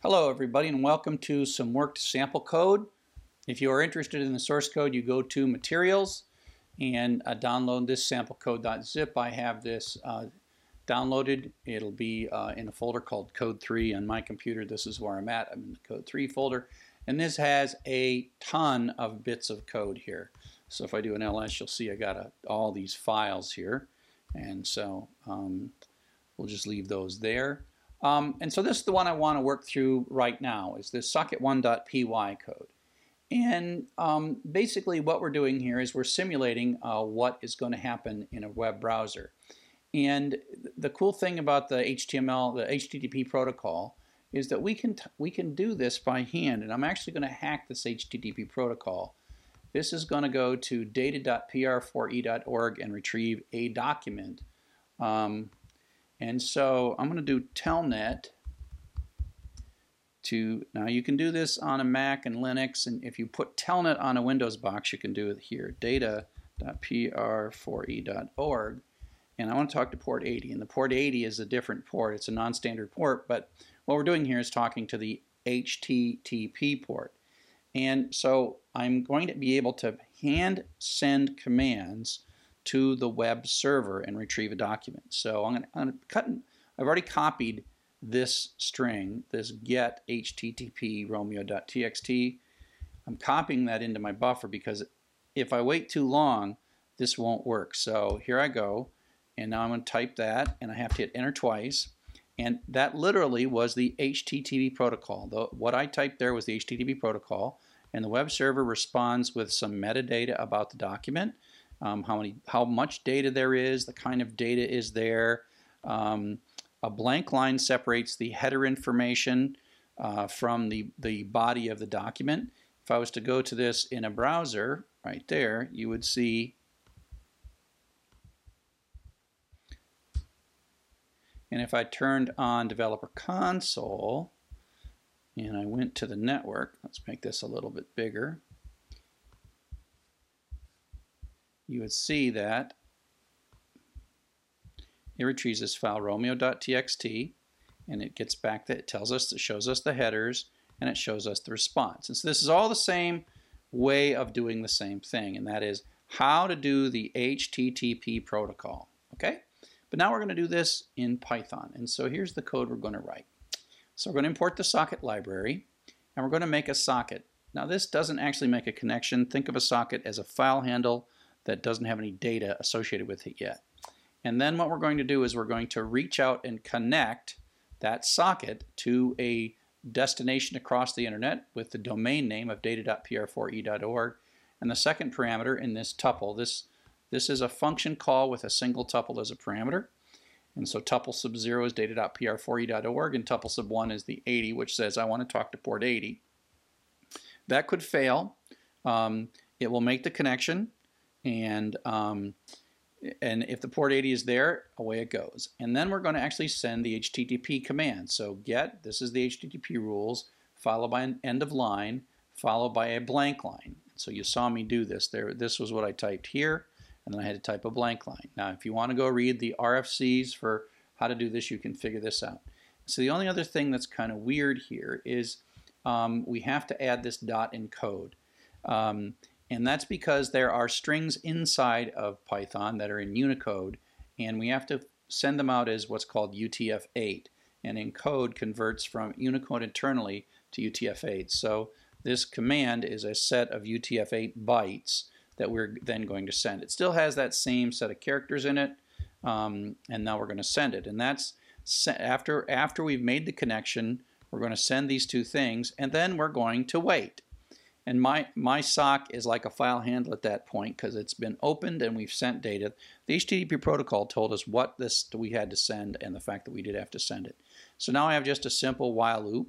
Hello everybody and welcome to some worked sample code. If you are interested in the source code you go to materials and uh, download this sample code.zip. I have this uh, downloaded. It'll be uh, in a folder called code 3 on my computer. This is where I'm at. I'm in the code 3 folder and this has a ton of bits of code here. So if I do an ls you'll see I got a, all these files here and so um, we'll just leave those there. Um, and so this is the one I want to work through right now, is this socket1.py code. And um, basically what we're doing here is we're simulating uh, what is going to happen in a web browser. And the cool thing about the HTML, the HTTP protocol, is that we can, we can do this by hand. And I'm actually going to hack this HTTP protocol. This is going to go to data.pr4e.org and retrieve a document. Um, and so I'm going to do telnet to, now you can do this on a Mac and Linux, and if you put telnet on a Windows box, you can do it here, data.pr4e.org. And I want to talk to port 80, and the port 80 is a different port. It's a non-standard port, but what we're doing here is talking to the HTTP port. And so I'm going to be able to hand send commands to the web server and retrieve a document. So I'm going to cut, I've already copied this string, this get http romeo.txt. I'm copying that into my buffer because if I wait too long, this won't work. So here I go, and now I'm going to type that, and I have to hit enter twice. And that literally was the HTTP protocol. The, what I typed there was the HTTP protocol, and the web server responds with some metadata about the document um, how many, how much data there is, the kind of data is there. Um, a blank line separates the header information uh, from the, the body of the document. If I was to go to this in a browser, right there, you would see And if I turned on Developer Console and I went to the network, let's make this a little bit bigger. You would see that it retrieves this file romeo.txt and it gets back that it tells us it shows us the headers and it shows us the response. And so this is all the same way of doing the same thing and that is how to do the HTTP protocol. Okay? But now we're going to do this in Python. And so here's the code we're going to write. So we're going to import the socket library and we're going to make a socket. Now this doesn't actually make a connection. Think of a socket as a file handle that doesn't have any data associated with it yet. And then what we're going to do is we're going to reach out and connect that socket to a destination across the internet with the domain name of data.pr4e.org. And the second parameter in this tuple, this, this is a function call with a single tuple as a parameter. And so tuple sub 0 is data.pr4e.org and tuple sub 1 is the 80, which says I want to talk to port 80. That could fail. Um, it will make the connection and um, and if the port 80 is there, away it goes. And then we're going to actually send the HTTP command. So get, this is the HTTP rules, followed by an end of line, followed by a blank line. So you saw me do this. There, This was what I typed here, and then I had to type a blank line. Now if you want to go read the RFCs for how to do this, you can figure this out. So the only other thing that's kind of weird here is um, we have to add this dot encode. Um, and that's because there are strings inside of Python that are in Unicode, and we have to send them out as what's called UTF-8. And encode converts from Unicode internally to UTF-8. So this command is a set of UTF-8 bytes that we're then going to send. It still has that same set of characters in it, um, and now we're going to send it. And that's after after we've made the connection, we're going to send these two things, and then we're going to wait. And my, my sock is like a file handle at that point because it's been opened and we've sent data. The HTTP protocol told us what this we had to send and the fact that we did have to send it. So now I have just a simple while loop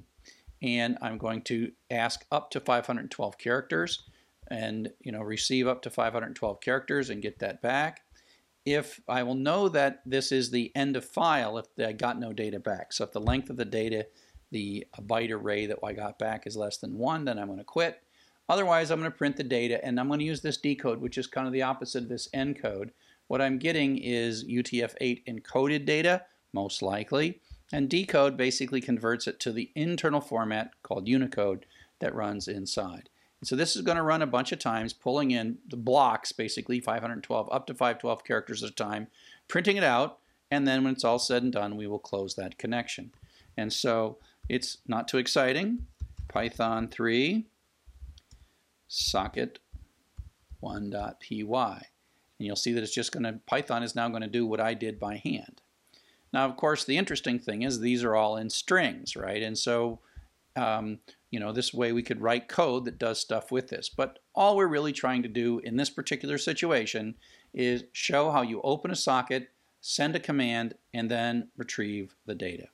and I'm going to ask up to 512 characters and you know receive up to 512 characters and get that back. If I will know that this is the end of file if I got no data back. So if the length of the data, the byte array that I got back is less than one, then I'm going to quit. Otherwise, I'm going to print the data and I'm going to use this decode, which is kind of the opposite of this encode. What I'm getting is UTF-8 encoded data, most likely, And decode basically converts it to the internal format called Unicode that runs inside. So this is going to run a bunch of times, pulling in the blocks, basically 512, up to 512 characters at a time, printing it out, and then when it's all said and done, we will close that connection. And so it's not too exciting. Python 3 socket 1.py. And you'll see that it's just going to, Python is now going to do what I did by hand. Now, of course, the interesting thing is these are all in strings, right? And so, um, you know, this way we could write code that does stuff with this. But all we're really trying to do in this particular situation is show how you open a socket, send a command, and then retrieve the data.